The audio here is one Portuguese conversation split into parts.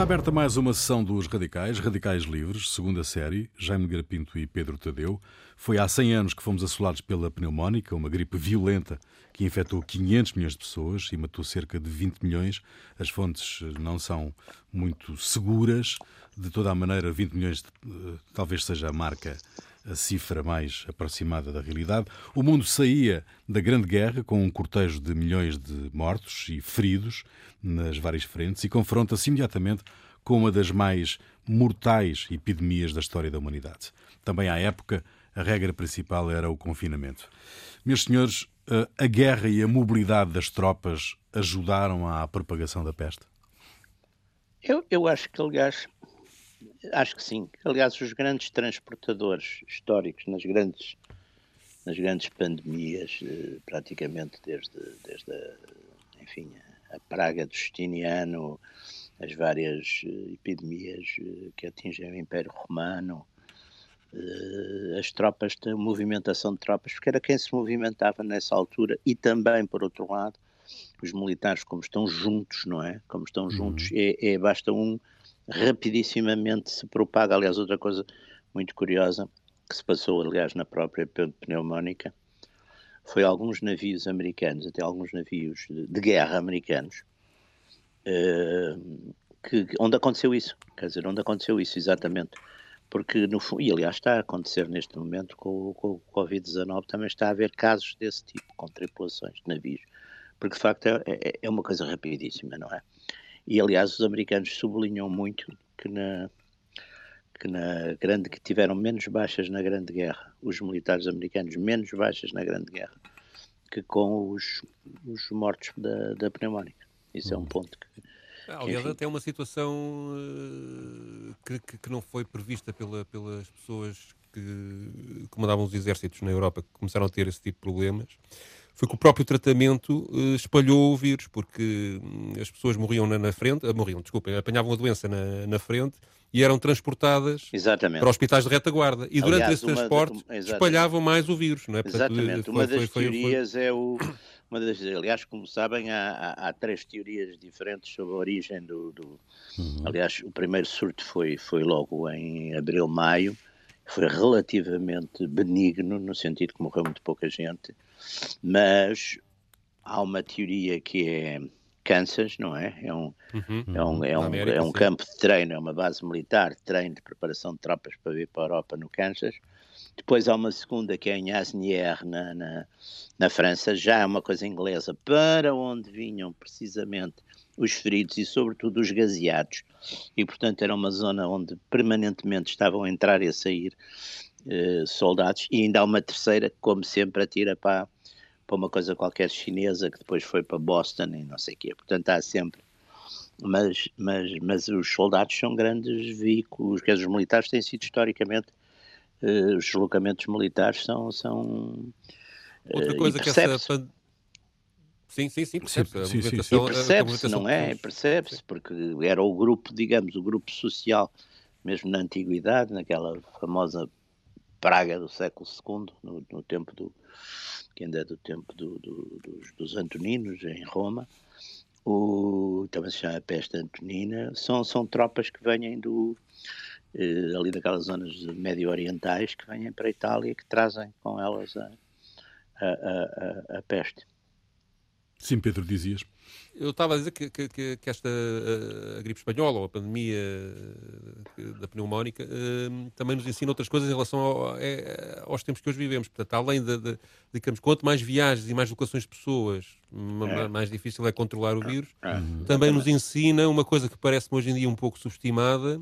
Está aberta mais uma sessão dos Radicais, Radicais Livres, segunda série, Jaime Grapinto e Pedro Tadeu. Foi há 100 anos que fomos assolados pela pneumónica, uma gripe violenta que infectou 500 milhões de pessoas e matou cerca de 20 milhões. As fontes não são muito seguras. De toda a maneira, 20 milhões eh, talvez seja a marca a cifra mais aproximada da realidade. O mundo saía da Grande Guerra com um cortejo de milhões de mortos e feridos nas várias frentes e confronta-se imediatamente com uma das mais mortais epidemias da história da humanidade. Também à época, a regra principal era o confinamento. Meus senhores, a guerra e a mobilidade das tropas ajudaram à propagação da peste? Eu, eu acho que, aliás, Acho que sim. Aliás, os grandes transportadores históricos nas grandes, nas grandes pandemias, eh, praticamente desde, desde a, enfim, a praga do Justiniano, as várias eh, epidemias eh, que atingem o Império Romano, as tropas, a movimentação de tropas, porque era quem se movimentava nessa altura e também, por outro lado, os militares, como estão juntos, não é? Como estão juntos, uhum. é, é, basta um rapidissimamente se propaga. Aliás, outra coisa muito curiosa que se passou, aliás, na própria pneumónica, foi alguns navios americanos, até alguns navios de, de guerra americanos, uh, que, onde aconteceu isso. Quer dizer, onde aconteceu isso exatamente. Porque, no e aliás está a acontecer neste momento com, com o Covid-19, também está a haver casos desse tipo, com tripulações de navios. Porque, de facto, é, é, é uma coisa rapidíssima, não é? E aliás, os americanos sublinham muito que na, que na grande que tiveram menos baixas na Grande Guerra, os militares americanos menos baixas na Grande Guerra que com os, os mortos da, da pneumónica. Isso é um hum. ponto que. Aliás, até uma situação uh, que, que, que, não foi prevista pela, pelas pessoas que comandavam os exércitos na Europa, que começaram a ter esse tipo de problemas foi que o próprio tratamento uh, espalhou o vírus, porque hum, as pessoas morriam na, na frente, uh, morriam, desculpem, apanhavam a doença na, na frente e eram transportadas exatamente. para hospitais de retaguarda. E durante Aliás, esse transporte uma, espalhavam mais o vírus, não é? Portanto, exatamente. Foi, uma das foi, teorias foi, é o. Uma das, aliás, como sabem, há, há, há, três teorias diferentes sobre a origem do. do uhum. Aliás, o primeiro surto foi, foi logo em abril, maio. Foi relativamente benigno, no sentido que morreu muito pouca gente mas há uma teoria que é Kansas, não é? É um, uhum, é um, é um, América, é um campo de treino, é uma base militar, de treino de preparação de tropas para vir para a Europa no Kansas. Depois há uma segunda que é em Asnières, na, na, na França, já é uma coisa inglesa, para onde vinham precisamente os feridos e, sobretudo, os gaseados. E, portanto, era uma zona onde permanentemente estavam a entrar e a sair eh, soldados, e ainda há uma terceira que, como sempre, atira para, para uma coisa qualquer chinesa que depois foi para Boston e não sei o quê. Portanto, há sempre. Mas, mas, mas os soldados são grandes veículos, que os militares têm sido historicamente. Uh, os deslocamentos militares são. são Outra coisa que essa. Sim, sim, sim, percebe-se. Sim, sim, sim. percebe-se, não é? Percebe-se, porque era o grupo, digamos, o grupo social, mesmo na antiguidade, naquela famosa praga do século II, no, no tempo do que ainda é do tempo do, do, dos, dos, Antoninos em Roma, o, também se chama peste antonina, são, são tropas que vêm do eh, ali daquelas zonas médio orientais que vêm para a Itália que trazem com elas a, a, a, a peste. Sim, Pedro, dizias. Eu estava a dizer que, que, que esta a, gripe espanhola ou a pandemia da pneumónica uh, também nos ensina outras coisas em relação ao, é, aos tempos que hoje vivemos. Portanto, além de, de, digamos, quanto mais viagens e mais locações de pessoas, é. mais difícil é controlar o vírus, uhum. também nos ensina uma coisa que parece-me hoje em dia um pouco subestimada,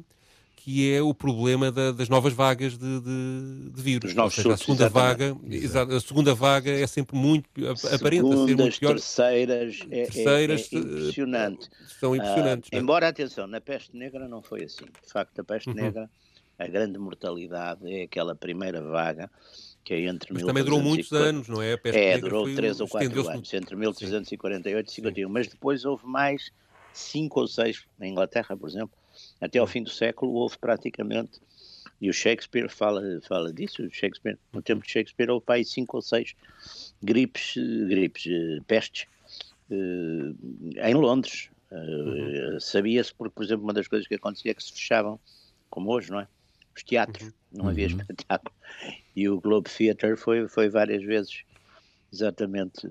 que é o problema da, das novas vagas de, de, de vírus. Ou seja, a segunda vaga, exato, a segunda vaga é sempre muito aparenta ser muito pior. terceiras, é, terceiras é, é impressionante. São impressionantes. Uh, embora atenção, na peste negra não foi assim. De facto, a peste uhum. negra, a grande mortalidade é aquela primeira vaga que é entre Mas também durou muitos anos, não é? A peste é, durou 3 ou 4 anos, entre 1348 e 51. Mas depois houve mais 5 ou 6 na Inglaterra, por exemplo, até ao fim do século houve praticamente, e o Shakespeare fala, fala disso, o Shakespeare, no tempo de Shakespeare houve aí cinco ou seis gripes, gripes, eh, pestes, eh, em Londres, Uh, uhum. Sabia-se porque, por exemplo, uma das coisas que acontecia é que se fechavam, como hoje, não é? Os teatros, uhum. não havia uhum. espetáculo. E o Globe Theatre foi, foi várias vezes exatamente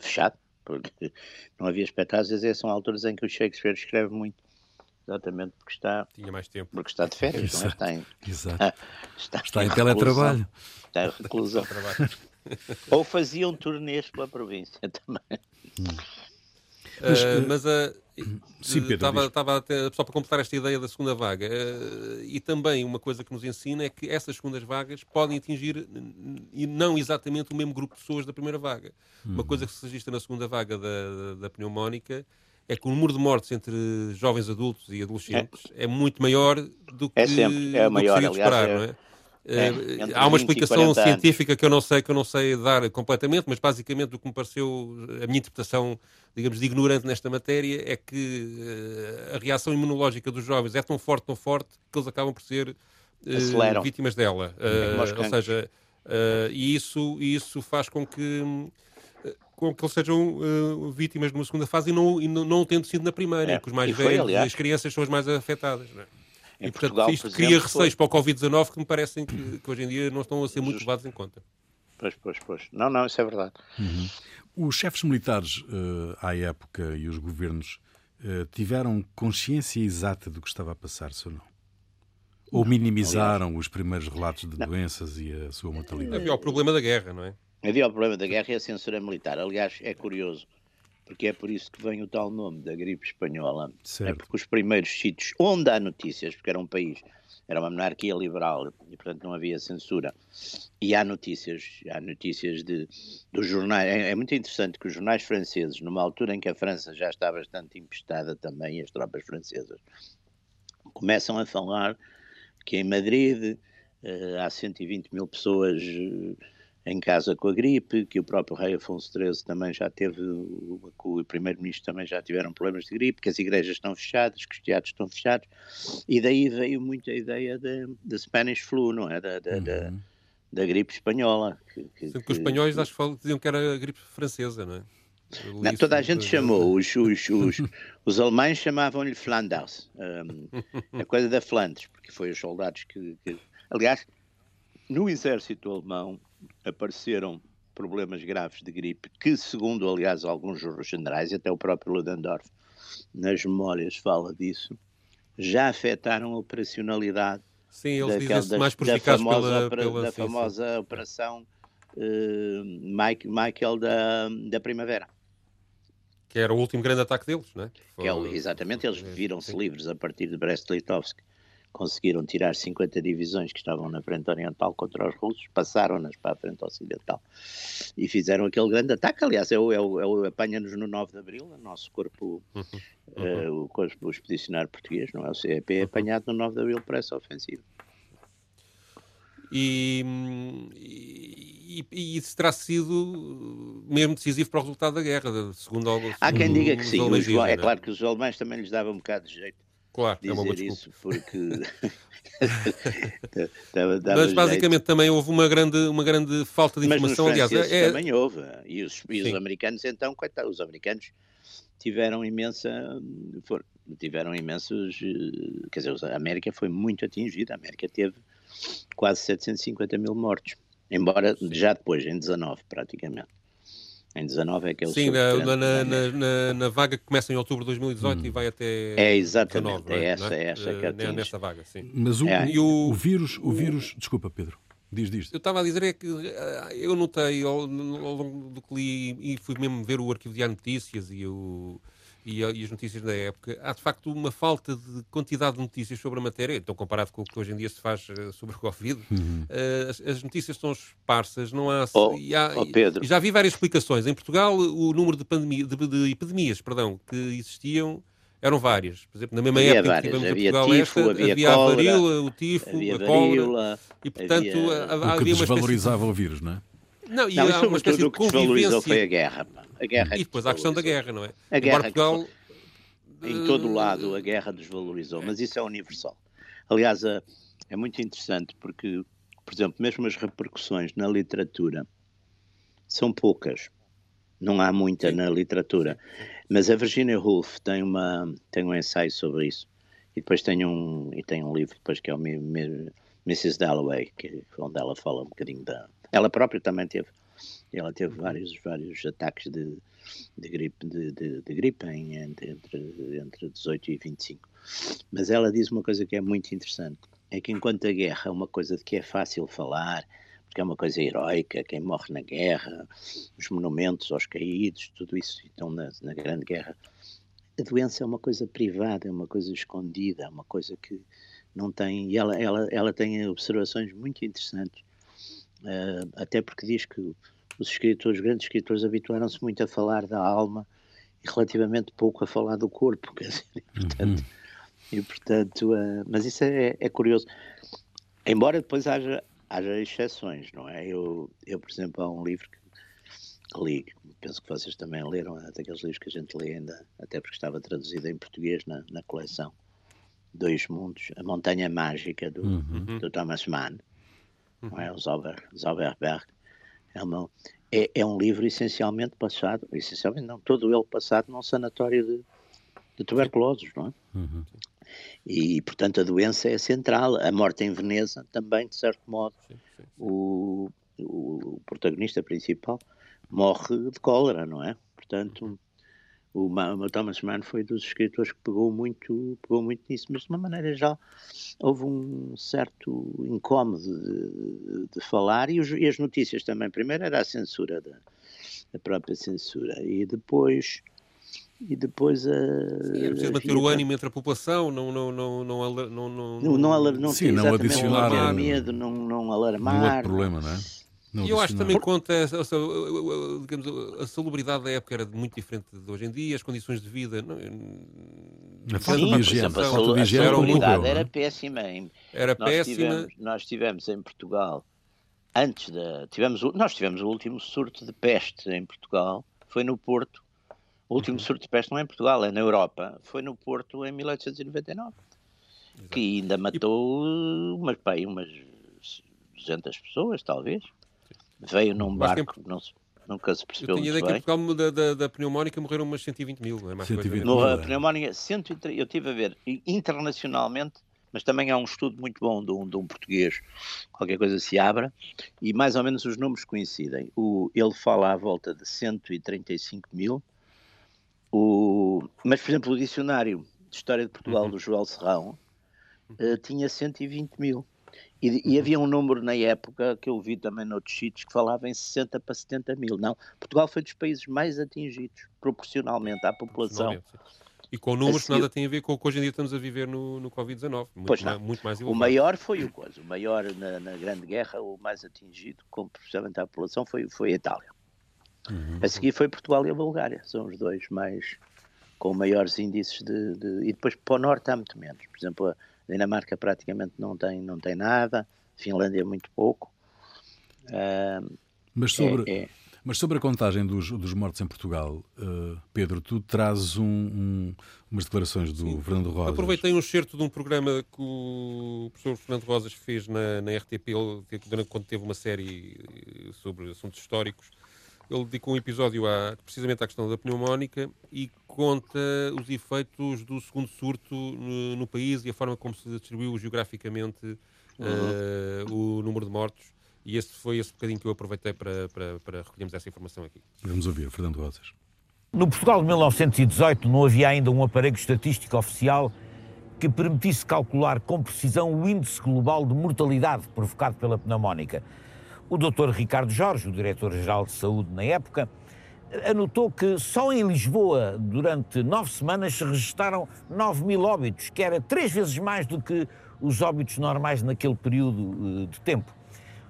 fechado, porque não havia espetáculos. Às vezes são alturas em que o Shakespeare escreve muito, exatamente porque está, Tinha mais tempo. Porque está de férias, não é? Está em, Exato. Está, está em teletrabalho. Está em reclusão. Ou faziam turnês pela província também. Hum. Mas, uh, mas uh, Sim, Pedro, estava, estava só para completar esta ideia da segunda vaga. Uh, e também uma coisa que nos ensina é que essas segundas vagas podem atingir e não exatamente o mesmo grupo de pessoas da primeira vaga. Uma uhum. coisa que se registra na segunda vaga da, da, da, pneumónica é que o número de mortes entre jovens adultos e adolescentes é, é muito maior do que, é sempre, é maior, aliás, esperar, é, não é? É, eh, há uma explicação científica que eu não sei que eu não sei dar completamente, mas basicamente o que me pareceu a minha interpretação, digamos, de ignorante nesta matéria é que uh, a reação imunológica dos jovens é tão forte, tão forte que eles acabam por ser uh, vítimas dela. Ou seja, e isso, isso faz com que com que eles sejam vítimas numa segunda fase e não, e não, não tendo sido na primeira, é, que os mais velhos e as crianças são as mais afetadas. Não é? Em e, portanto, Portugal, isto cria exemplo, receios foi... para o Covid-19 que me parecem que, que, hoje em dia não estão a ser muito levados em conta. Pois, pois, pois. Não, não, isso é verdade. Uhum. Os chefes militares, uh, à época, e os governos, uh, tiveram consciência exata do que estava a passar-se ou não? Ou não, minimizaram aliás, os primeiros relatos de não. doenças e a sua mortalidade? Havia o problema da guerra, não é? Havia o problema da guerra e a censura militar. Aliás, é curioso porque é por isso que vem o tal nome da gripe espanhola. É certo. É porque os primeiros sítios onde há notícias, porque era um país, era uma monarquia liberal e portanto não havia censura, e há notícias, há notícias de, dos jornais. É, é, muito interessante que os jornais franceses, numa altura em que a França já está bastante empestada também, as tropas francesas, começam a falar que em Madrid uh, há 120 mil pessoas. Em casa com a gripe, que o próprio rei Afonso XIII também já teve, o primeiro-ministro também já tiveram problemas de gripe, que as igrejas estão fechadas, que os teatros estão fechados, e daí veio muito a ideia da Spanish flu, não é? Da, da, uhum. da, da, gripe espanhola. Que, que, que os espanhóis acho que diziam que era a gripe francesa, não é? Não, toda a gente chamou, os, os, os, os alemães chamavam-lhe Flanders, um, a coisa da Flandres, porque foi os soldados que, que... Aliás, no exército alemão, apareceram problemas graves de gripe, que, segundo, aliás, alguns generais, e até o próprio Ludendorff, nas memórias fala disso, já afetaram a operacionalidade Sim, daquela, da famosa, pela, pela, da famosa operação uh, Mike, Michael da, da Primavera. Que era o último grande ataque deles, não é? Foi... é, exatamente, eles viram-se livres a partir de Brest-Litovsk conseguiram tirar 50 divisões que estavam na frente oriental contra os russos, passaram-nas para a frente ocidental e fizeram aquele grande ataque. Aliás, é o, é o, é o apanha-nos no 9 de Abril, o nosso corpo, uhum. Uh, o corpo expedicionário português, não é o CEP, é uhum. apanhado no 9 de Abril para essa ofensiva. E, e, e, isso terá sido mesmo decisivo para o resultado da guerra, segundo, segundo Há quem diga que sim, é, é claro que os alemães também lhes davam um bocado de jeito Claro, dizer é uma boa isso porque mas basicamente jeito. também houve uma grande, uma grande falta de informação. Aliás, é, é... também houve. E os, e os americanos, então, coitados, os americanos tiveram imensa. For, tiveram imensos. Eh, quer dizer, a América foi muito atingida. A América teve quase 750 mil mortos. Embora já depois, em 19, praticamente. Em 19 é que é o Sim, na, na, na, na, na, vaga que começa em outubro de 2018 hum. e vai até. É exatamente, 19, é, é essa, é essa que é Nessa vaga, sim. Mas o, é. o, o, vírus, o vírus. Desculpa, Pedro. Diz, diz. Eu estava a dizer é que eh, eu notei ao, ao longo do que li e fui mesmo ver o arquivo de notícias e o e, e, as notícias da época, há de facto uma falta de quantidade de notícias sobre a matéria, então comparado com o que hoje em dia se faz uh, sobre o Covid, uhum. uh, as, as, notícias estão esparsas, não há... Oh, e, há oh Pedro. E já vi várias explicações. Em Portugal, o número de, pandemia, de, de epidemias perdão, que existiam eram várias. Por exemplo, na mesma havia época várias. que tivemos havia Portugal tifo, esta, havia, havia cólera, a varíola, o tifo, a cólera, e portanto havia... havia o que desvalorizava o vírus, não é? Não, e não, há uma espécie de convivência. foi a guerra. A guerra e depois há a questão da guerra, não é? A guerra Portugal em todo o lado a guerra desvalorizou, mas isso é universal. Aliás, é muito interessante porque, por exemplo, mesmo as repercussões na literatura são poucas. Não há muita na literatura. Mas a Virginia Woolf tem, uma, tem um ensaio sobre isso. E depois tem um, e tem um livro depois que é o Mrs. Dalloway, que, onde ela fala um bocadinho da... Ela própria também teve, ela teve vários, vários ataques de, de gripe, de, de, de gripe em, entre, entre 18 e 25. Mas ela diz uma coisa que é muito interessante, é que enquanto a guerra é uma coisa de que é fácil falar, porque é uma coisa heroica, quem morre na guerra, os monumentos aos caídos, tudo isso então na, na Grande Guerra. A doença é uma coisa privada, é uma coisa escondida, é uma coisa que não tem. E ela, ela, ela tem observações muito interessantes, uh, até porque diz que os escritores, os grandes escritores, habituaram-se muito a falar da alma e relativamente pouco a falar do corpo. Quer dizer, e, portanto, uhum. e, portanto uh, mas isso é, é curioso. Embora depois haja haja exceções, não é? Eu, eu, por exemplo, há um livro que li, penso que vocês também leram, é daqueles livros que a gente lê ainda, até porque estava traduzido em português na, na coleção Dois Mundos, A Montanha Mágica do, uhum. do Thomas Mann. Não é? O Zauber, Zauberberg. É, uma, é, é, um livro essencialmente passado, essencialmente não, todo ele passado num sanatório de, de tuberculosos, não é? Uhum. E, portanto, a doença é central. A morte em Veneza também, de certo modo, sim, sim, sim. O, o, protagonista principal morre de cólera, não é? Portanto, o, o Thomas Mann foi dos escritores que pegou muito, pegou muito nisso, mas de uma maneira já houve um certo incómodo de, de falar e, os, e, as notícias também. Primeiro era a censura da, a própria censura e depois e depois a. Sim, é preciso manter o ânimo entre a população, não. Não, não, não, não, não, não, não, não, não Sim, não adicionar. Não medo, não, não alarmar. Não é problema, não é? e eu acho que também conta a, digamos, a salubridade da época era muito diferente de hoje em dia, as condições de vida. Não, a falta de higiene, a, salubridade era péssima. Era nós péssima. Tivemos, nós tivemos em Portugal, antes da. Tivemos, nós tivemos o último surto de peste em Portugal, foi no Porto, o último surto de peste não é em Portugal, é na Europa. Foi no Porto em 1899. Exato. Que ainda matou e... umas, bem, umas 200 pessoas, talvez. Veio num barco, não se, nunca se percebeu Eu tinha ideia que em Portugal da, da, da, pneumónica morreram umas 120 mil, não é mais 120 coisa. No, a pneumónica, 130, eu estive a ver, internacionalmente, mas também há um estudo muito bom de um, de um português, qualquer coisa se abra, e mais ou menos os números coincidem. O, ele fala à volta de 135 mil, o, mas, por exemplo, o dicionário de História de Portugal uhum. do Joel Serrão uh, tinha 120 mil. E, e, havia um número na época que eu vi também noutros sítios que falava em 60 para 70 mil. Não, Portugal foi dos países mais atingidos proporcionalmente à população. E com números que nada tem a ver com o que hoje em dia estamos a viver no, no Covid-19. Muito, pois não. muito mais elevado. O maior foi o coisa. O maior na, na Grande Guerra, o mais atingido, proporcionalmente à população, foi, foi a Itália. Uhum. A seguir foi Portugal e a Bulgária, são os dois mais com maiores índices de, de, e depois para o norte há muito menos. Por exemplo, a Dinamarca praticamente não tem não tem nada, Finlândia muito pouco. Uh, mas sobre é, é. mas sobre a contagem dos, dos mortos em Portugal, uh, Pedro, tu trazes um, um, umas declarações do Sim. Fernando Rosas. Aproveitei um excerto de um programa que o professor Fernando Rosas fez na, na RTP, quando teve uma série sobre assuntos históricos ele dedicou um episódio a, precisamente à questão da pneumónica e conta os efeitos do segundo surto no, no país e a forma como se distribuiu geograficamente uhum. uh, o número de mortos. E esse foi esse bocadinho que eu aproveitei para, para, para recolhermos essa informação aqui. Vamos ouvir, Fernando Rosas. No Portugal de 1918 não havia ainda um aparelho estatístico oficial que permitisse calcular com precisão o índice global de mortalidade provocado pela pneumónica. O Dr. Ricardo Jorge, o diretor-geral de saúde na época, anotou que só em Lisboa, durante nove semanas, se registaram 9 mil óbitos, que era três vezes mais do que os óbitos normais naquele período eh, de tempo.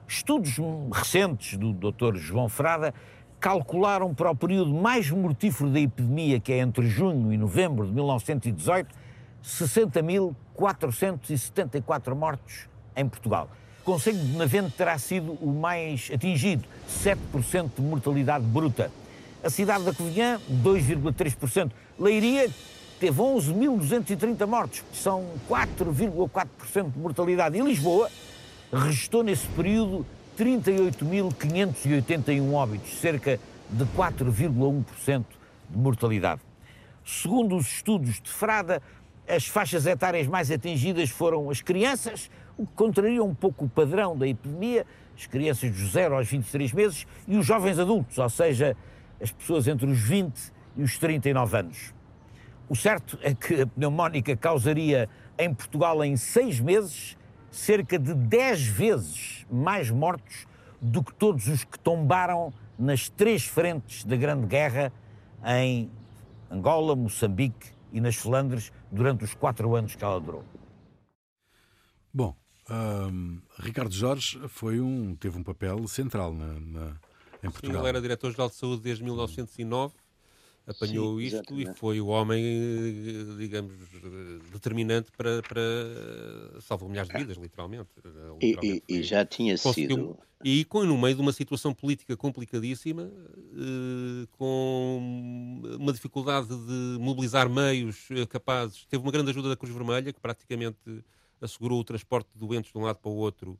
Estudos recentes do Dr. João Frada calcularam para o período mais mortífero da epidemia, que é entre junho e novembro de 1918, 60.474 mortos em Portugal. Conselho de Navente terá sido o mais atingido, 7% de mortalidade bruta. A cidade da Covilhã, 2,3%. Leiria teve 11.230 mortos, são 4,4% de mortalidade. E Lisboa registrou nesse período 38.581 óbitos, cerca de 4,1% de mortalidade. Segundo os estudos de Frada, as faixas etárias mais atingidas foram as crianças, o que contraria um pouco o padrão da epidemia, as crianças dos 0 aos 23 meses, e os jovens adultos, ou seja, as pessoas entre os 20 e os 39 anos. O certo é que a pneumónica causaria em Portugal, em seis meses, cerca de 10 vezes mais mortos do que todos os que tombaram nas três frentes da Grande Guerra em Angola, Moçambique e nas Flandres durante os quatro anos que ela durou. Bom, um, Ricardo Jorge foi um, teve um papel central na, na em Portugal. Sim, ele era diretor-geral de saúde desde 1909 apanhou Sim, isto e foi o homem, eh, digamos, determinante para, para salvar milhares de vidas, literalmente. literalmente. E, e, e, já tinha sido. E com, no meio de uma situação política complicadíssima, eh, com uma dificuldade de mobilizar meios eh, capazes, teve uma grande ajuda da Cruz Vermelha, que praticamente assegurou o transporte de doentes de um lado para o outro,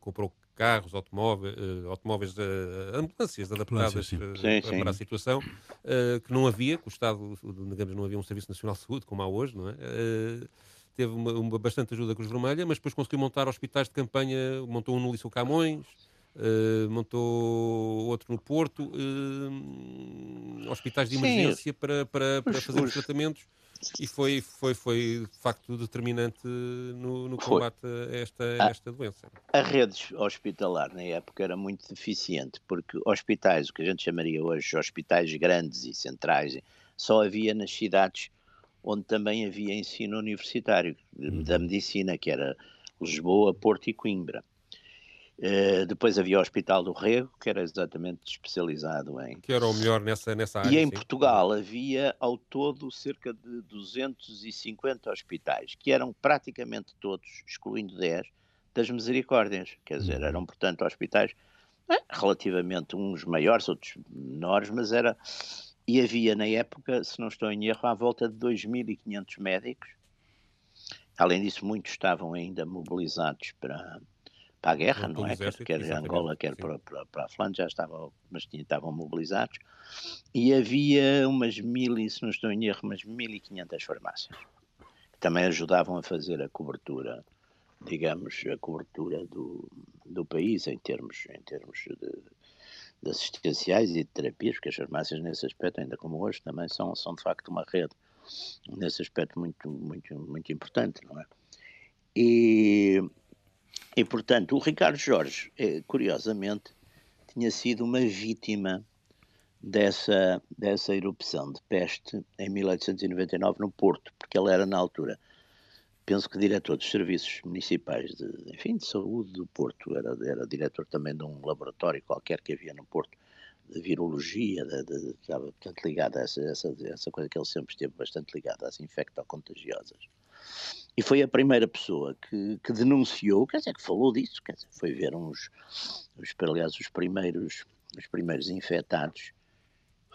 comprou carros, automóveis, uh, automóveis uh, ambulâncias adaptadas sim, sim. Sim, para a situação, que não havia, que o Estado, digamos, não havia um Serviço Nacional de Saúde como há hoje, não é? teve uma, uma, bastante ajuda da Cruz Vermelha, mas depois conseguiu montar hospitais de campanha, montou um no Liceu Camões, Uh, montou outro no Porto, uh, hospitais de emergência para, para, para fazer os tratamentos e foi, foi, foi de facto determinante no, no combate a esta, a esta doença. A rede hospitalar na época era muito deficiente, porque hospitais, o que a gente chamaria hoje hospitais grandes e centrais, só havia nas cidades onde também havia ensino universitário uhum. da medicina, que era Lisboa, Porto e Coimbra. Uh, depois havia o Hospital do Rego, que era exatamente especializado em. Que era o melhor nessa, nessa área. E em sim. Portugal havia ao todo cerca de 250 hospitais, que eram praticamente todos, excluindo 10, das misericórdias. Quer dizer, eram, portanto, hospitais é, relativamente uns maiores, outros menores, mas era. E havia na época, se não estou em erro, à volta de 2.500 médicos. Além disso, muitos estavam ainda mobilizados para para a guerra, não é? Exército, quer, quer Angola, quer para, para, para, a Flandres, já estavam, mas tinham, estavam mobilizados. E havia umas mil, se não estou em erro, umas 1.500 farmácias, que também ajudavam a fazer a cobertura, digamos, a cobertura do, do país em termos, em termos de, de assistenciais e de terapias, porque as farmácias nesse aspecto, ainda como hoje, também são, são de facto uma rede nesse aspecto muito, muito, muito importante, não é? E, e, portanto, o Ricardo Jorge, eh, curiosamente, tinha sido uma vítima dessa, dessa erupção de peste em 1899 no Porto, porque ele era, na altura, penso que diretor dos serviços municipais de, enfim, de saúde do Porto, era, era diretor também de um laboratório qualquer que havia no Porto, de virologia, de, de, estava bastante ligado a essa, essa, essa coisa que ele sempre esteve bastante ligado às infectocontagiosas. E foi a primeira pessoa que, que, denunciou, quer dizer, que falou disso, quer dizer, foi ver uns, os, aliás, os primeiros, os primeiros infectados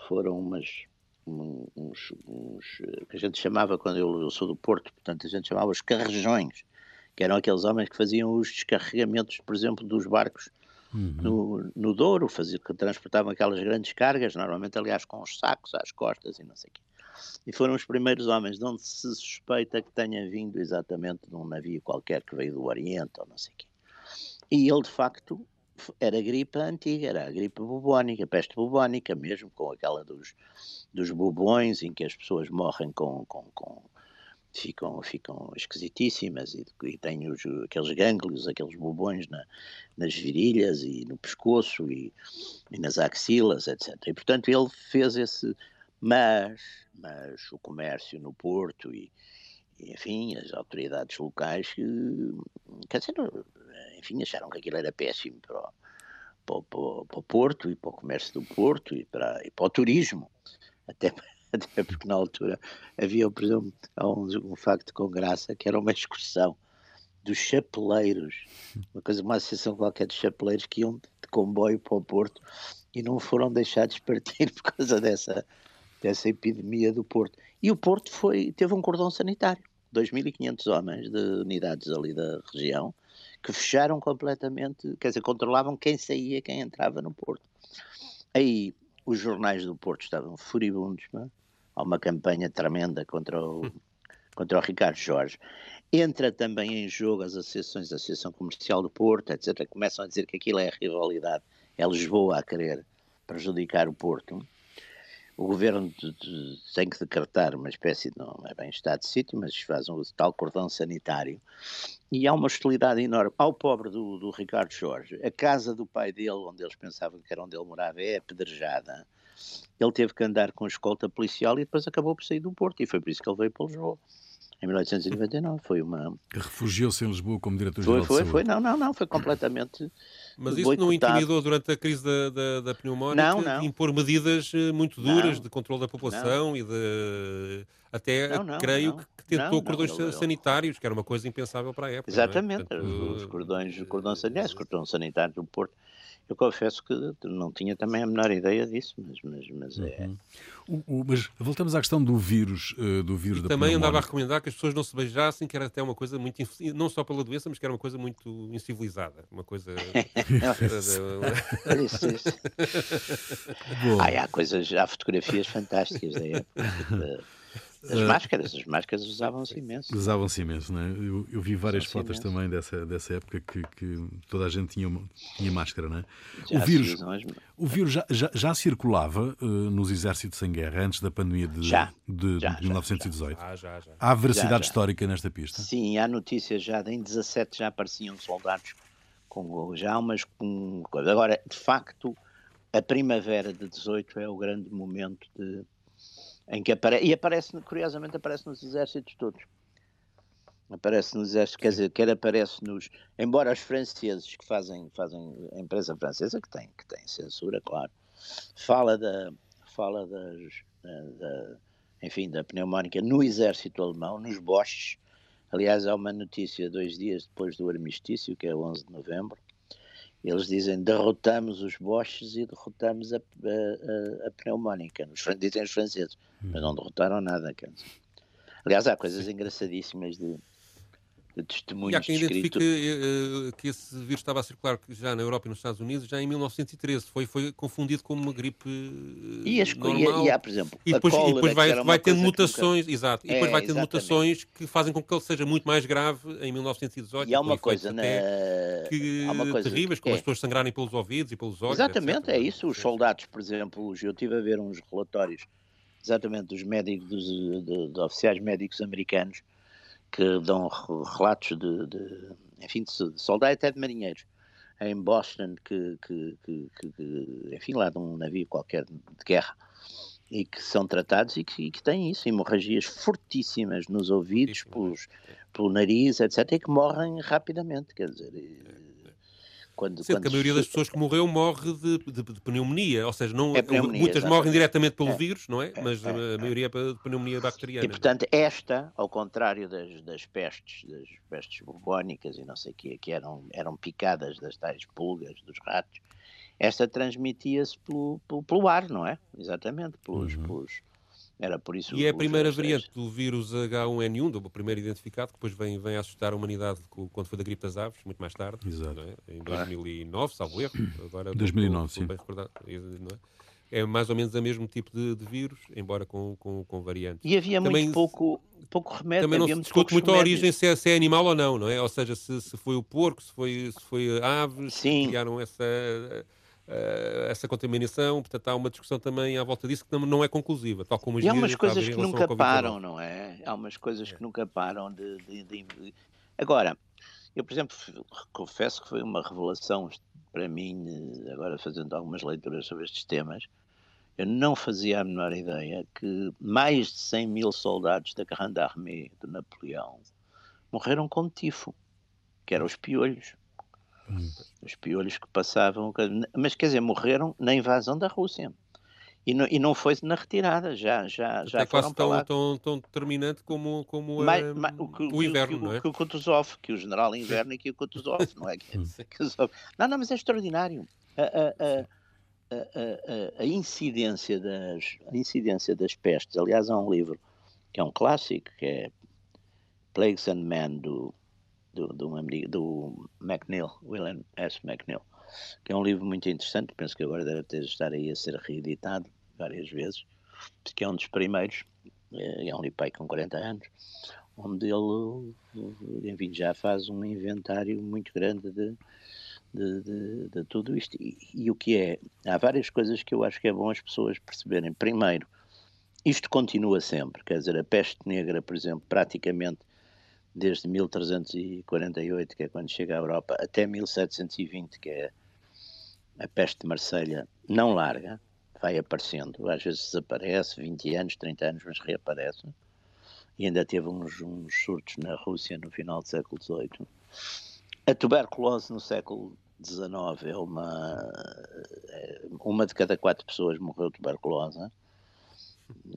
foram umas, uns, uns, que a gente chamava, quando eu, eu, sou do Porto, portanto a gente chamava os carrejões, que eram aqueles homens que faziam os descarregamentos, por exemplo, dos barcos uhum. no, no Douro, faziam, que transportavam aquelas grandes cargas, normalmente, aliás, com os sacos às costas e não sei o quê e foram os primeiros homens de onde se suspeita que tenha vindo exatamente de um navio qualquer que veio do Oriente ou não sei o quê. E ele, de facto, era gripe antiga, era a gripe bubónica, a peste bubónica, mesmo com aquela dos, dos bubões, em que as pessoas morrem com, com, com ficam, ficam esquisitíssimas e, e têm os, aqueles gânglios, aqueles bubões na, nas virilhas e no pescoço e, e, nas axilas, etc. E, portanto, ele fez esse, mas, mas o comércio no Porto e, enfim, as autoridades locais, quer dizer, enfim, acharam que aquilo era péssimo para o, para, para o Porto e para o comércio do Porto e para, e para o turismo. Até, até porque na altura havia, por exemplo, um, um facto com graça que era uma excursão dos chapeleiros, uma coisa, uma associação qualquer de chapeleiros que iam de comboio para o Porto e não foram deixados partir por causa dessa, dessa epidemia do Porto. E o Porto foi, teve um cordão sanitário, 2.500 homens de unidades ali da região, que fecharam completamente, quer dizer, controlavam quem saía, quem entrava no Porto. Aí os jornais do Porto estavam furibundos, é? há uma campanha tremenda contra o, contra o Ricardo Jorge. Entra também em jogo as associações, a Associação Comercial do Porto, etc. Começam a dizer que aquilo é a rivalidade, é Lisboa a querer prejudicar o Porto. O governo de, de, tem que decretar uma espécie de, não é bem estado de sítio, mas faz um tal cordão sanitário. E há uma hostilidade enorme ao pobre do, do Ricardo Jorge. A casa do pai dele, onde eles pensavam que era onde ele morava, é apedrejada. Ele teve que andar com escolta policial e depois acabou por sair do Porto. E foi por isso que ele veio para Lisboa em 1899. Foi uma. Refugiou-se em Lisboa como diretor-geral Foi, foi, foi. Não, não, não. Foi completamente. Mas isso não intimidou durante a crise da, da, da pneumónica não, não. impor medidas eh, muito duras não. de controle da população não. e de. Até creio que tentou cordões sanitários, que era uma coisa impensável para a época. É? Exatamente, é? Portanto, os cordões, cordão sanitário, cordão sanitário do Porto eu confesso que não tinha também a menor ideia disso, mas, mas, mas é. Uhum. O, o, mas voltamos à questão do vírus, uh, do vírus e da Também andava a recomendar que as pessoas não se beijassem, que era até uma coisa muito não só pela doença, mas que era uma coisa muito incivilizada, uma coisa. isso, isso. há coisas, há fotografias fantásticas da época. As uh, máscaras, as máscaras usavam-se imenso. Usavam-se imenso, não é? Eu, eu vi várias fotos imenso. também dessa, dessa época que, que, toda a gente tinha, tinha máscara, não é? Já o vírus, o vírus já, já, já circulava uh, nos exércitos em guerra antes da pandemia de, já, de, já, de 1918. Já, já, já. Há veracidade histórica nesta pista? Sim, há notícias já, em 17 já apareciam soldados com já umas com Agora, de facto, a primavera de 18 é o grande momento de em que aparece, e aparece, curiosamente, aparece nos exércitos todos. Aparece nos exércitos, quer dizer, quer aparece nos. Embora os franceses que fazem, fazem a empresa francesa, que tem, que tem censura, claro, fala da. fala das. Da, da, enfim, da pneumónica no exército alemão, nos Boches. Aliás, há uma notícia dois dias depois do armistício, que é 11 de novembro, eles dizem derrotamos os Boches e derrotamos a, a, a, pneumónica. Os, dizem os franceses, mas não derrotaram nada. Aliás, há coisas engraçadíssimas de testemunhos. E há quem identifique uh, que esse vírus estava a circular já na Europa e nos Estados Unidos já em 1913. Foi, foi confundido como uma gripe e, as, normal. E, e há, por exemplo, e depois, e depois vai, vai tendo mutações, nunca... exato, e depois é, vai tendo exatamente. mutações que fazem com que ele seja muito mais grave em 1918. E há uma coisa na... que, há uma coisa terríveis, como é. as pessoas sangrarem pelos ouvidos e pelos olhos. Exatamente, etc. é isso. Os soldados, por exemplo, eu estive a ver uns relatórios exatamente dos médicos, dos, de, de oficiais médicos americanos que dão relatos de, de enfim, de soldados até de marinheiros. Em Boston que, que, que, que, enfim, lá de um navio qualquer de guerra. E que são tratados e que, e que têm isso, hemorragias fortíssimas nos ouvidos, pelos, pelo nariz, etc., e que morrem rapidamente, quer dizer, quando, Sendo quando que a maioria das pessoas que morreu morre de, de, de pneumonia, ou seja, não, é pneumonia, muitas exatamente. morrem diretamente pelo é, vírus, não é? é Mas é, a maioria é de pneumonia bacteriana. E portanto, esta, ao contrário das, das pestes, das pestes bubónicas e não sei o quê, que eram, eram picadas das tais pulgas, dos ratos, esta transmitia-se pelo, pelo, pelo, ar, não é? Exatamente, pelos, uhum. pelos era por isso e é a primeira variante do vírus H1N1, do primeiro identificado, que depois vem, vem assustar a humanidade quando foi da gripe das aves, muito mais tarde. Exato. É? Em 2009, salvo erro. Agora, 2009, sim. Bem recordado, é? é? mais ou menos o mesmo tipo de, de, vírus, embora com, com, com variantes. E havia também, muito pouco, pouco remédio. Também não se discute muito remédios. a origem se é, se é, animal ou não, não é? Ou seja, se, se foi o porco, se foi, se foi aves, Sim. que criaram essa uh, essa contaminação, portanto há uma discussão também à volta disso que não, não é conclusiva, tal como E há umas coisas que nunca param, não é? Há umas coisas é. que nunca param de, de, de, Agora, eu, por exemplo, confesso que foi uma revelação para mim, agora fazendo algumas leituras sobre estes temas, eu não fazia a menor ideia que mais de 100 mil soldados da Grande Armée de Napoleão morreram com tifo, que eram os piolhos. Hum. Os piolhos que passavam. Mas quer dizer, morreram na invasão da Rússia. E não, e não foi na retirada, já, já, já é foram tão, lá. Tão, tão determinante como, como mais, mais, o, que, o, inverno, que, não é? Que o Kutuzov, que o general inverno e que o Kutuzov, não é? Não, não, mas é extraordinário. A, a, a, a, incidência das, a incidência das pestes, aliás, há um livro que é um clássico, que é Plagues and Men, do do, do, do McNeil, William S. McNeil, que é um livro muito interessante, penso que agora deve estar aí a ser reeditado várias vezes, que é um dos primeiros, é, é um lipai com 40 anos, onde ele, enfim, já faz um inventário muito grande de, de, de, de tudo isto. E, e, o que é? Há várias coisas que eu acho que é bom as pessoas perceberem. Primeiro, isto continua sempre, quer dizer, a peste negra, por exemplo, praticamente desde 1348, que é quando chega à Europa, até 1720, que é a peste de Marselha, não larga, vai aparecendo, às vezes desaparece, 20 anos, 30 anos, mas reaparece. E ainda teve uns, uns surtos na Rússia no final do século XVIII. A tuberculose no século XIX é uma. É, uma de cada quatro pessoas morreu de tuberculose.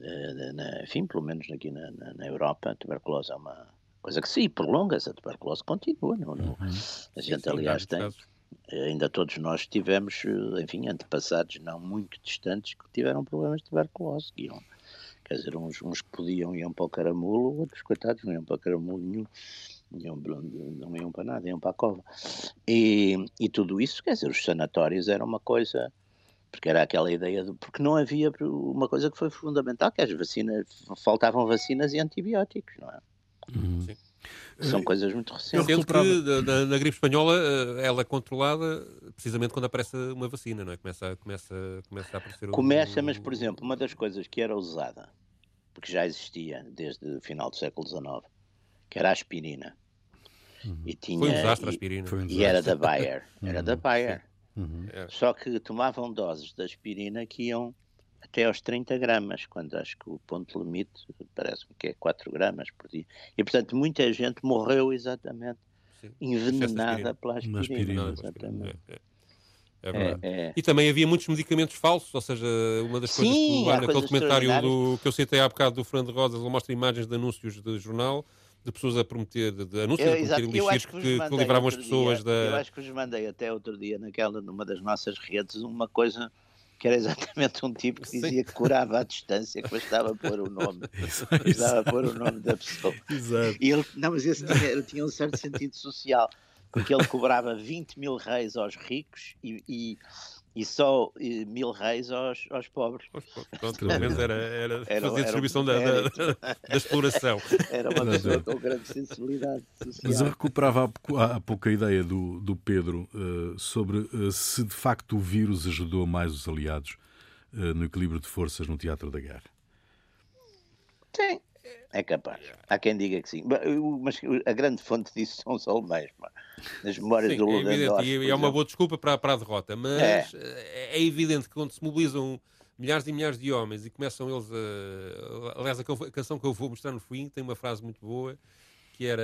É, enfim, pelo menos aqui na, na, na Europa, a tuberculose é uma coisa que sim, prolonga-se, a tuberculose continua. Não, não. Uhum. A gente, sim, aliás, tem. Casos ainda todos nós tivemos, enfim, antepassados não muito distantes que tiveram problemas de tuberculose. Iam, quer dizer, uns, uns que podiam iam para o caramulo, outros, coitados, não iam para o caramulo nenhum. Iam, não iam para nada, iam para a cova. E, e tudo isso, quer dizer, os sanatórios eram uma coisa, porque era aquela ideia de, porque não havia uma coisa que foi fundamental, que as vacinas, faltavam vacinas e antibióticos, não é? Uhum. São coisas muito recentes. Sendo que na, na, gripe espanhola eh, ela é controlada precisamente quando aparece uma vacina, não é? Começa, começa, começa a aparecer Começa, mas por exemplo, uma das coisas que era usada, porque já existia desde o final do século XIX, que era a aspirina. Uhum. E tinha, Foi um desastre a aspirina. E, um e era da Bayer. Era uhum. da Bayer. Uhum. Só que tomavam doses de aspirina que iam até aos 30 gramas, quando acho que o ponto limite parece-me que é 4 gramas por dia. E, portanto, muita gente morreu exatamente Sim. envenenada pela aspirina. aspirina exatamente. É, é. É verdade. É, é. E também havia muitos medicamentos falsos, ou seja, uma das coisas Sim, que naquele documentário do, que eu citei há bocado do Fernando Rosas, ele mostra imagens de anúncios de jornal de pessoas a prometer, de, de anúncios eu, a prometer elixires que, que, que livravam as pessoas dia, da. Eu acho que vos mandei até outro dia naquela, numa das nossas redes, uma coisa que era exatamente um tipo que dizia que curava à distância, que bastava pôr o nome, bastava pôr o nome da pessoa. Exato. E ele, não, mas esse tinha, tinha um certo sentido social, porque ele cobrava 20 mil reis aos ricos e, e e só e, mil reis aos, aos pobres. Pronto, pelo menos era, era, era fazer distribuição da, da, da, exploração. Era uma pessoa com grande sensibilidade social. Mas eu recuperava há, pouco a ideia do, do Pedro uh, sobre uh, se de facto o vírus ajudou mais os aliados uh, no equilíbrio de forças no teatro da guerra. Sim, é capaz. Há quem diga que sim. Mas a grande fonte disso são os alemães. Nas memórias sim, do Lula. É e é uma boa desculpa para, para a derrota. Mas é. Eh, é evidente que quando se mobilizam milhares e milhares de homens e começam eles a. Aliás, a canção que eu vou mostrar no fim tem uma frase muito boa que, era,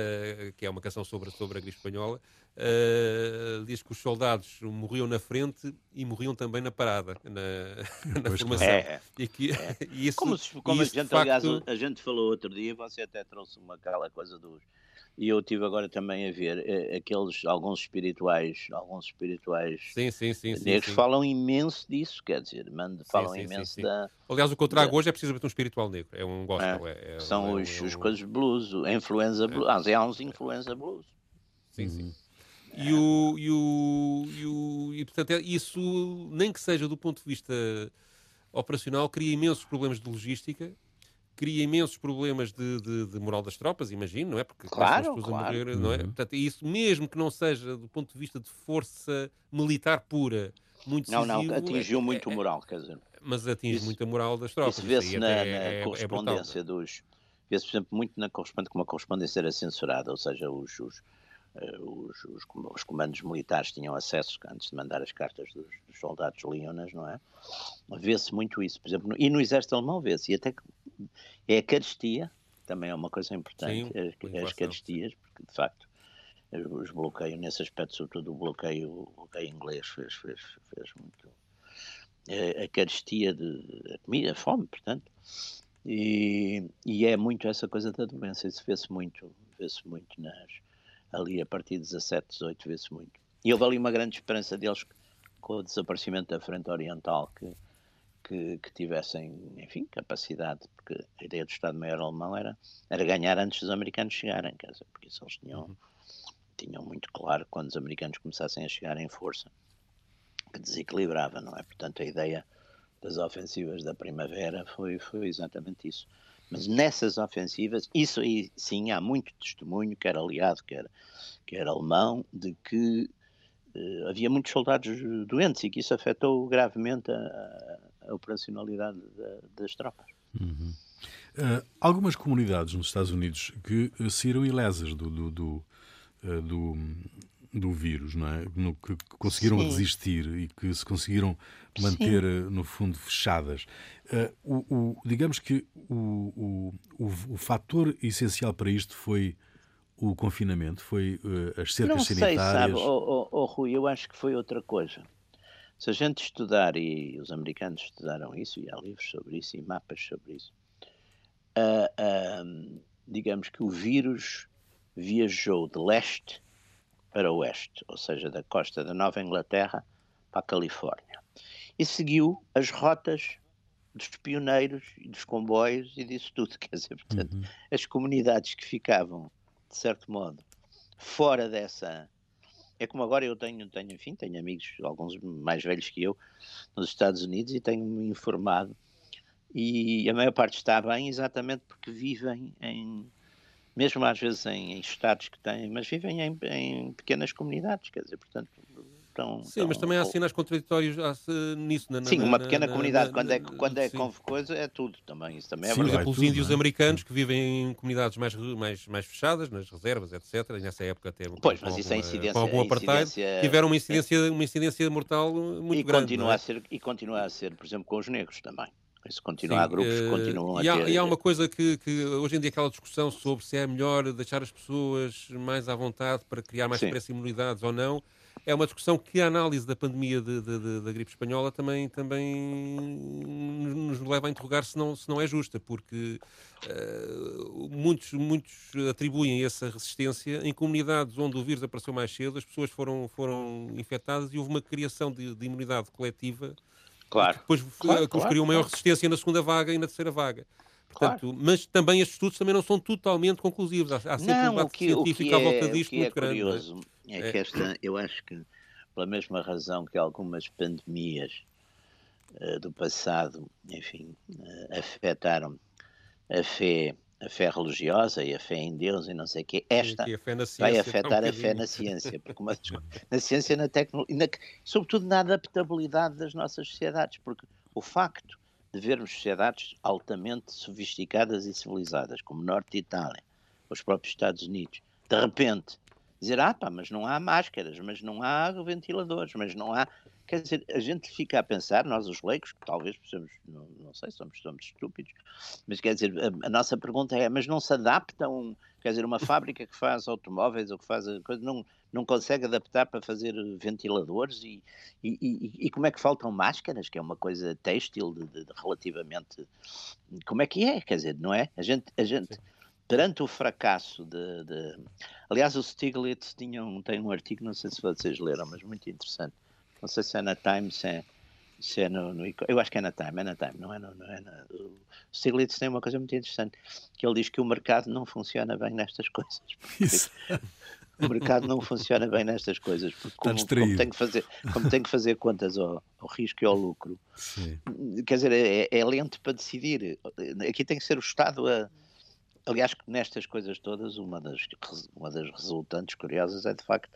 que é uma canção sobre, sobre a gripe espanhola, uh, diz que os soldados morriam na frente e morriam também na parada, na, na formação. É, e que, é. e isso, como, como a gente, facto... aliás, a gente falou outro dia, você até trouxe uma aquela coisa dos e eu tive agora também a ver eh, aqueles alguns espirituais alguns espirituais sim, sim, sim, negros sim, falam imenso disso quer dizer mando, falam sim, imenso da aliás o que eu trago da... hoje é precisamente um espiritual negro é um gospel é, é, é são é, os, um... os coisas blues a influenza blues ah, há uns influenza blues. Sim sim. E o, e o, e o e portanto é, isso nem que seja do ponto de vista operacional cria imensos problemas de logística cria imensos problemas de, de, de, moral das tropas, imagino, não é? Porque claro, as claro. a morrer, não é? Uhum. Portanto, isso mesmo que não seja do ponto de vista de força militar pura, muito Não, não, atingiu é, muito é, moral, quer dizer. Mas atinge isso, muito a moral das tropas. Isso vê-se na, na é, é correspondência dos... Vê-se, por exemplo, muito na correspondência, como a correspondência era censurada, ou seja, os, os eh, os, os, os, comandos militares tinham acesso, antes de mandar as cartas dos, dos soldados leonas, não é? Vê-se muito isso, por exemplo, no, e no exército alemão vê-se, e até que é a carestia, também é uma coisa importante, Sim, as, as carestías, porque de facto os bloqueios, nesse aspecto, sobretudo o bloqueio, o bloqueio inglês fez, fez, fez muito. A, a carestia de a comida, a fome, portanto. E, e é muito essa coisa da doença, isso vê-se muito, vê-se muito nas, ali a partir de 17, 18 vê-se muito. E houve ali uma grande esperança deles com o desaparecimento da frente oriental que, que, que, tivessem, enfim, capacidade, porque a ideia do Estado-Maior alemão era, era ganhar antes dos americanos chegarem, quer dizer, porque isso eles tinham, uhum. tinham muito claro quando os americanos começassem a chegar em força, que desequilibrava, não é? Portanto, a ideia das ofensivas da primavera foi, foi exatamente isso. Mas nessas ofensivas, isso aí sim há muito testemunho, quer aliado, quer, quer alemão, de que uh, havia muitos soldados doentes e que isso afetou gravemente a, a operacionalidade da, das tropas. Uhum. Uh, algumas comunidades nos Estados Unidos que uh, saíram ilesas do, do, do, uh, do, do, vírus, não é? No, que conseguiram Sim. resistir e que se conseguiram manter, Sim. no fundo, fechadas. O, o, digamos que o, o, o, fator essencial para isto foi o confinamento, foi as cercas não sanitárias. Não sei, sabe, oh, oh, oh, Rui, eu acho que foi outra coisa. Se a gente estudar, e os americanos estudaram isso, e há livros sobre isso, e mapas sobre isso, uh, uh, digamos que o vírus viajou de leste para oeste, ou seja, da costa da Nova Inglaterra para a Califórnia, e seguiu as rotas dos pioneiros e dos comboios e disso tudo. Quer dizer, portanto, uhum. as comunidades que ficavam, de certo modo, fora dessa é como agora eu tenho, tenho, enfim, tenho amigos, alguns mais velhos que eu, nos Estados Unidos e tenho-me informado. E a maior parte está bem exatamente porque vivem em, mesmo às vezes em, em estados que têm, mas vivem em, em pequenas comunidades, quer dizer, portanto, Tão, sim, tão, mas também há sinais contraditórios nisso. Na, sim, uma pequena na, comunidade, na, quando é, quando é coisa, é tudo também. Isso também é sim, verdade. Por exemplo, os índios é? americanos que vivem em comunidades mais, mais, mais fechadas, nas reservas, etc. E nessa época até pois, mas isso é incidência, com algum apartheid, incidência, tiveram uma incidência, uma incidência mortal muito e grande. Continua é? a ser, e continua a ser, por exemplo, com os negros também. Isso continua, Sim, há grupos que eh, continuam e a ter... E há uma coisa que, que, hoje em dia aquela discussão sobre se é melhor deixar as pessoas mais à vontade para criar mais depressa imunidades ou não, é uma discussão que a análise da pandemia de, de, de, da gripe espanhola também, também nos leva a interrogar se não, se não é justa, porque uh, muitos, muitos atribuem essa resistência em comunidades onde o vírus apareceu mais cedo, as pessoas foram, foram infectadas e houve uma criação de, de imunidade coletiva Claro. Depois claro, claro, criou maior resistência na segunda vaga e na terceira vaga. Portanto, claro. Mas também estes estudos também não são totalmente conclusivos. Há, há sempre não, um debate científico à volta é, disto muito é grande. É? Curioso é, é que esta, eu acho que, pela mesma razão que algumas pandemias uh, do passado, enfim, uh, afetaram a fé a fé religiosa e a fé em Deus e não sei o quê, esta vai afetar a fé na ciência, porque uma, na ciência, na tecnologia, sobretudo na adaptabilidade das nossas sociedades, porque o facto de vermos sociedades altamente sofisticadas e civilizadas, como Norte de Itália, os próprios Estados Unidos, de repente dizer, ah pá, mas não há máscaras, mas não há ventiladores, mas não há Quer dizer, a gente fica a pensar, nós os leigos, que talvez possamos, não, não sei, somos, somos estúpidos, mas quer dizer, a, a, nossa pergunta é, mas não se adapta um, quer dizer, uma fábrica que faz automóveis ou que faz coisa, não, não consegue adaptar para fazer ventiladores e, e, e, e como é que faltam máscaras, que é uma coisa têxtil de, de, de relativamente, como é que é, quer dizer, não é? A gente, a gente perante o fracasso de, de... Aliás, o Stiglitz tinha um, tem um artigo, não sei se vocês leram, mas muito interessante, não sei se é na Time, se é, se é no, no, Eu acho que é na Time, é na Time, não é, no, não é na, O Stiglitz tem uma coisa muito interessante, que ele diz que o mercado não funciona bem nestas coisas. Isso. O mercado não funciona bem nestas coisas, porque como, como, tem, que fazer, como tem que fazer contas ao, ao risco e ao lucro, Sim. quer dizer, é, é lento para decidir. Aqui tem que ser o Estado a. Aliás, nestas coisas todas, uma das, uma das resultantes curiosas é de facto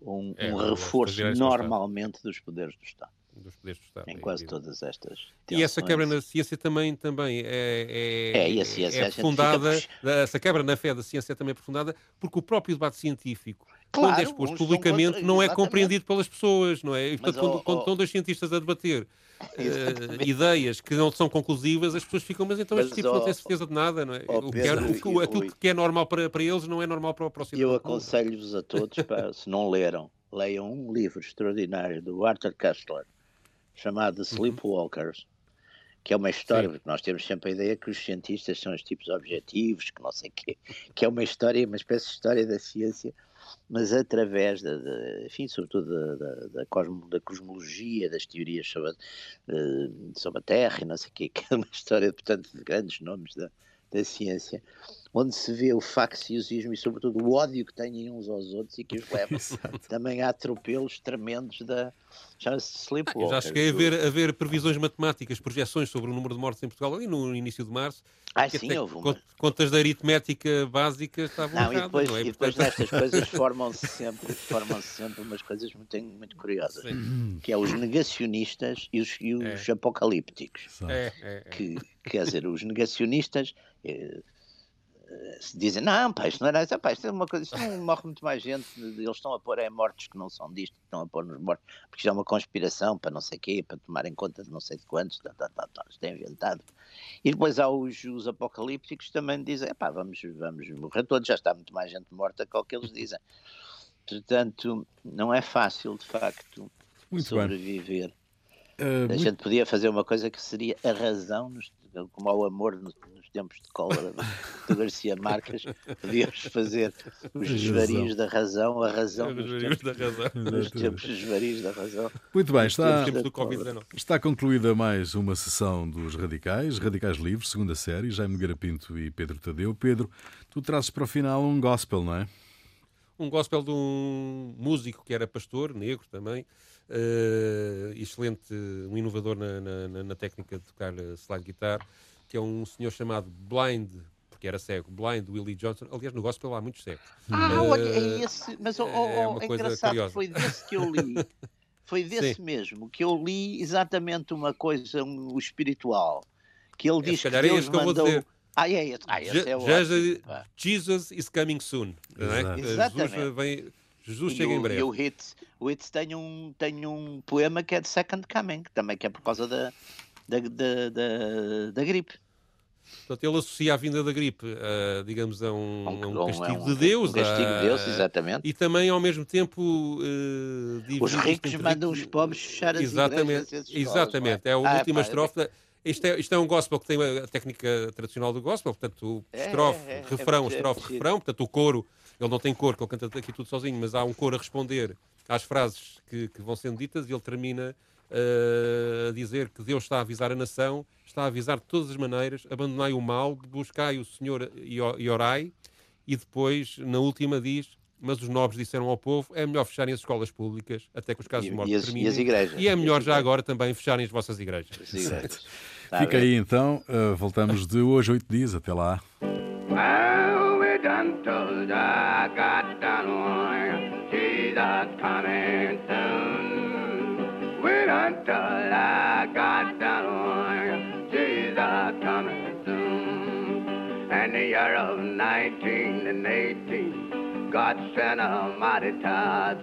um, é, um reforço normalmente dos poderes do Estado. Dos poderes do Estado. Em é quase todas estas. Tensões. E essa quebra na ciência também, também é, é, é, e a ciência, é fundada, essa quebra na fé da ciência é também aprofundada, porque o próprio debate científico claro, quando é exposto publicamente, não é compreendido pelas pessoas, não é? E, portanto, Mas, quando, oh, quando estão dois cientistas a debater uh, ideias que não são conclusivas, as pessoas ficam, mas então estes tipos oh, não têm certeza de nada, não é? Oh, o que, o, aquilo que é normal para, para eles não é normal para o próximo. Eu aconselho-vos a todos, para, se não leram, leiam um livro extraordinário do Arthur Kessler, chamado uhum. Sleepwalkers, que é uma história, Sim. porque nós temos sempre a ideia que os cientistas são os tipos objetivos, que não sei o quê, que é uma história, uma espécie de história da ciência mas através, da, enfim, sobretudo da, da, da, cosmo, da, cosmologia, das teorias sobre a, sobre a Terra e não sei o quê, que é uma história, portanto, de grandes nomes da, da ciência. Onde se vê o facciosismo e, sobretudo, o ódio que têm uns aos outros e que os leva também a atropelos tremendos da. Chama-se Sleepwalker. Ah, já cheguei a ver, a ver previsões matemáticas, projeções sobre o número de mortes em Portugal ali no início de março. Ah, sim, houve uma... Contas da aritmética básica estavam não, erradas, e depois, não é? E depois destas coisas formam-se sempre, formam sempre umas coisas muito, muito curiosas, sim. que é os negacionistas e os, e os é. apocalípticos. É, é, é, que, quer dizer, os negacionistas... Dizem, não, pá, isto não era isso, pá, isto é uma coisa, isto não morre muito mais gente, eles estão a pôr é, mortos que não são disto, estão a pôr nos mortos, porque isto é uma conspiração para não sei quê, para tomar em conta de não sei de quantos, tá, tá, tá, tá, isto é inventado. E depois há os, os apocalípticos que também dizem, pá, vamos, vamos morrer todos, já está muito mais gente morta que o que eles dizem. Portanto, não é fácil, de facto, muito sobreviver. Uh, a muito... gente podia fazer uma coisa que seria a razão, como ao amor nos, tempos de cólera do Garcia Marques, podíamos fazer os desvarios da razão, a razão nos tempos, da razão. nos tempos desvarios da razão. Muito bem, está, está concluída mais uma sessão dos Radicais, Radicais Livres, segunda série, Jaime Nogueira Pinto e Pedro Tadeu. Pedro, tu trazes para o final um gospel, não é? Um gospel de um músico que era pastor, negro também, uh, excelente, um inovador na, na, na técnica de tocar slide guitar, que é um senhor chamado Blind, porque era cego, Blind Willie Johnson. Aliás, no gospel há muitos cegos. Ah, uh, olha, é esse. Mas oh, oh, é, uma é engraçado, curiosa. foi desse que eu li. Foi desse Sim. mesmo que eu li exatamente uma coisa, um, o espiritual. Que ele é, diz que é Deus mandou. Ah, é, é, ah, esse é Jesus, Jesus is coming soon. É? Exatamente. Jesus, vem, Jesus chega em breve. E o Hits, o Hits tem, um, tem um poema que é de Second Coming, também que é por causa da, da, da, da, da gripe. Portanto, ele associa a vinda da gripe, a, digamos, a um, um, um castigo é um, de Deus. Um castigo a, de Deus, exatamente. E também, ao mesmo tempo, uh, os ricos mandam os pobres fechar as exatamente, igrejas. Exatamente, é a ah, última pá, estrofe. Isto é, isto é um gospel que tem a técnica tradicional do gospel, portanto, é, estrofe, é, é, refrão, estrofe, refrão, portanto, o coro, ele não tem coro, que ele canta aqui tudo sozinho, mas há um coro a responder às frases que, que vão sendo ditas e ele termina a dizer que Deus está a avisar a nação, está a avisar de todas as maneiras, abandonai o mal, buscai o Senhor e orai, e depois, na última, diz mas os nobres disseram ao povo é melhor fecharem as escolas públicas até que os casos e, de morte e as, terminem. E, as igrejas. e é melhor já agora também fecharem as vossas igrejas. Certo. Tá Fica aí então, uh, voltamos de hoje oito dias, até lá. Well, year of 1918, God sent a mighty tide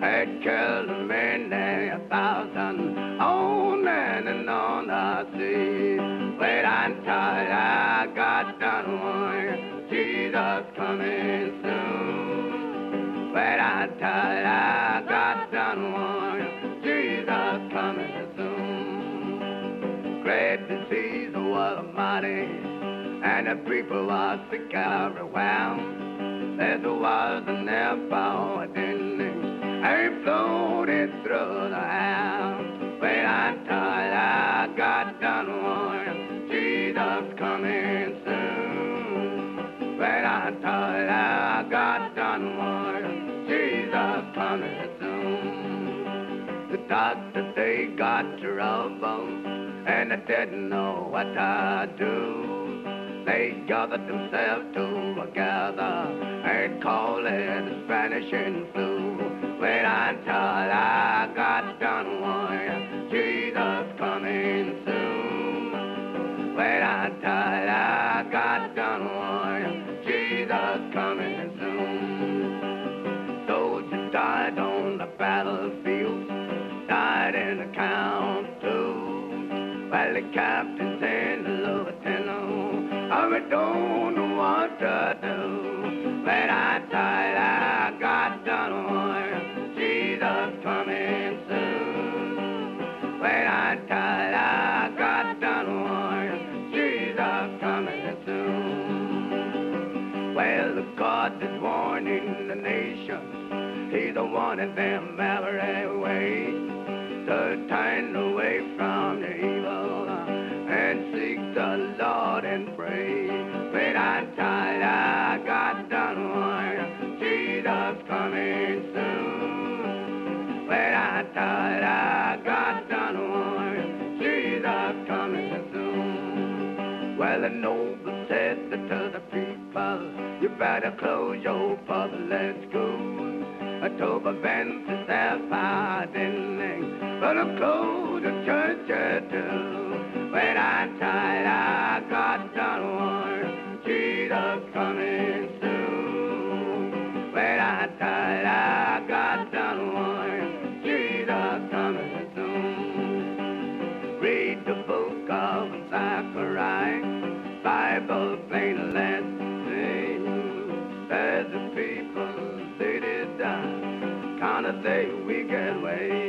had killed many a thousand on and, and on the sea. Wait until I got done on Jesus coming soon. Wait until I got done on Jesus coming soon. Great disease was mighty, and the people was sick everywhere. There was an airport in and floated through the house. When I thought I got done one, Jesus coming soon. When I thought I got done one, Jesus coming soon. The doctor, they got trouble, and they didn't know what to do. They gathered themselves together and called it the Spanish flu. Wait until I got done one. Jesus coming soon. Wait until I got done one. In them every way. To turn away from the evil and seek the Lord and pray. When I tired, noble said to the people, you better close your pub, let's go. I told my band to out and but I'm close to church too. When I tired, I got done one. Jesus coming we can wait.